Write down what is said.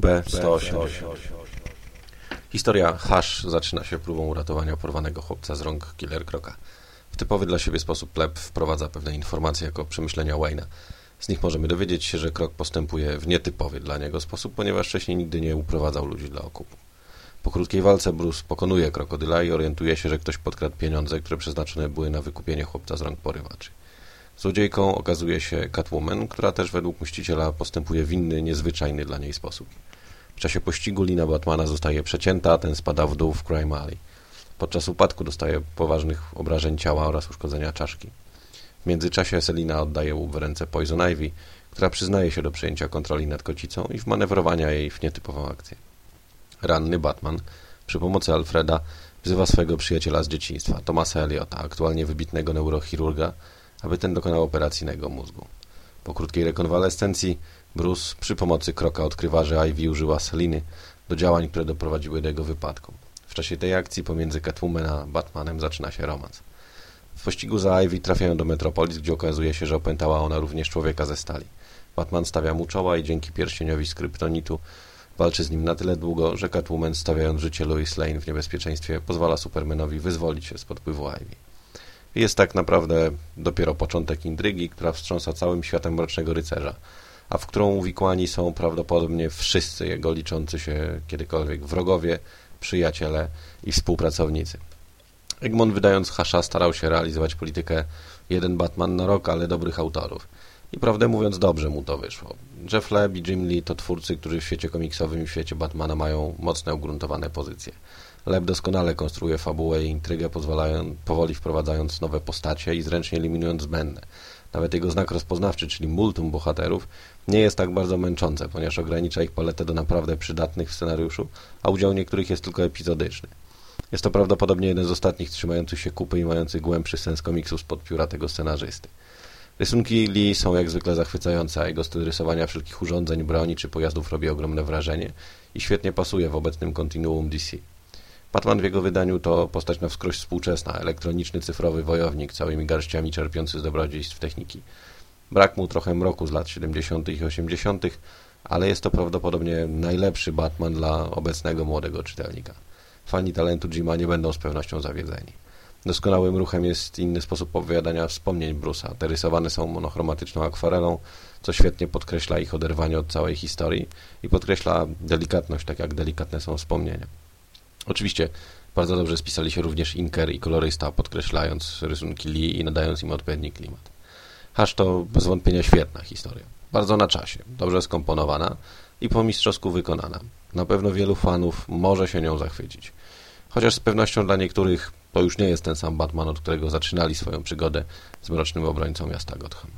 B180 Historia Hash zaczyna się próbą uratowania porwanego chłopca z rąk Killer Croca. W typowy dla siebie sposób pleb wprowadza pewne informacje jako przemyślenia Wayne'a. Z nich możemy dowiedzieć się, że Krok postępuje w nietypowy dla niego sposób, ponieważ wcześniej nigdy nie uprowadzał ludzi dla okupu. Po krótkiej walce Bruce pokonuje krokodyla i orientuje się, że ktoś podkradł pieniądze, które przeznaczone były na wykupienie chłopca z rąk porywaczy. Złodziejką okazuje się Catwoman, która też według mściciela postępuje w inny, niezwyczajny dla niej sposób. W czasie pościgu lina Batmana zostaje przecięta, ten spada w dół w Crime Alley. Podczas upadku dostaje poważnych obrażeń ciała oraz uszkodzenia czaszki. W międzyczasie Selina oddaje łup w ręce Poison Ivy, która przyznaje się do przejęcia kontroli nad kocicą i wmanewrowania jej w nietypową akcję. Ranny Batman przy pomocy Alfreda wzywa swojego przyjaciela z dzieciństwa, Thomasa Eliota, aktualnie wybitnego neurochirurga, aby ten dokonał operacji na jego mózgu. Po krótkiej rekonwalescencji Bruce przy pomocy kroka odkrywa, że Ivy użyła Seliny do działań, które doprowadziły do jego wypadku. W czasie tej akcji pomiędzy Catwoman a Batmanem zaczyna się romans. W pościgu za Ivy trafiają do Metropolis, gdzie okazuje się, że opętała ona również człowieka ze stali. Batman stawia mu czoła i dzięki pierścieniowi z kryptonitu walczy z nim na tyle długo, że Catwoman stawiając życie Lois Lane w niebezpieczeństwie pozwala Supermanowi wyzwolić się spod wpływu Ivy. Jest tak naprawdę dopiero początek intrygi, która wstrząsa całym światem Mrocznego Rycerza, a w którą uwikłani są prawdopodobnie wszyscy jego liczący się kiedykolwiek wrogowie, przyjaciele i współpracownicy. Egmont wydając Hasza starał się realizować politykę jeden Batman na rok, ale dobrych autorów. I prawdę mówiąc dobrze mu to wyszło. Jeff Leb i Jim Lee to twórcy, którzy w świecie komiksowym i w świecie Batmana mają mocne ugruntowane pozycje. Leb doskonale konstruuje fabułę i intrygę, powoli wprowadzając nowe postacie i zręcznie eliminując zbędne. Nawet jego znak rozpoznawczy, czyli multum bohaterów, nie jest tak bardzo męczące, ponieważ ogranicza ich paletę do naprawdę przydatnych w scenariuszu, a udział niektórych jest tylko epizodyczny. Jest to prawdopodobnie jeden z ostatnich trzymających się kupy i mających głębszy sens komiksu spod pióra tego scenarzysty. Rysunki Lee są jak zwykle zachwycające, a jego styl rysowania wszelkich urządzeń, broni czy pojazdów robi ogromne wrażenie i świetnie pasuje w obecnym kontinuum DC. Batman w jego wydaniu to postać na wskroś współczesna, elektroniczny cyfrowy wojownik, całymi garściami czerpiący z dobrodziejstw techniki. Brak mu trochę mroku z lat 70. i 80., ale jest to prawdopodobnie najlepszy Batman dla obecnego młodego czytelnika. Fani talentu Jima nie będą z pewnością zawiedzeni. Doskonałym ruchem jest inny sposób opowiadania wspomnień Bruce'a. Te rysowane są monochromatyczną akwarelą, co świetnie podkreśla ich oderwanie od całej historii i podkreśla delikatność, tak jak delikatne są wspomnienia. Oczywiście bardzo dobrze spisali się również inker i kolorysta, podkreślając rysunki Lee i nadając im odpowiedni klimat. Hash to bez wątpienia świetna historia. Bardzo na czasie, dobrze skomponowana i po mistrzowsku wykonana. Na pewno wielu fanów może się nią zachwycić. Chociaż z pewnością dla niektórych to już nie jest ten sam Batman, od którego zaczynali swoją przygodę z mrocznym obrońcą miasta Gotham.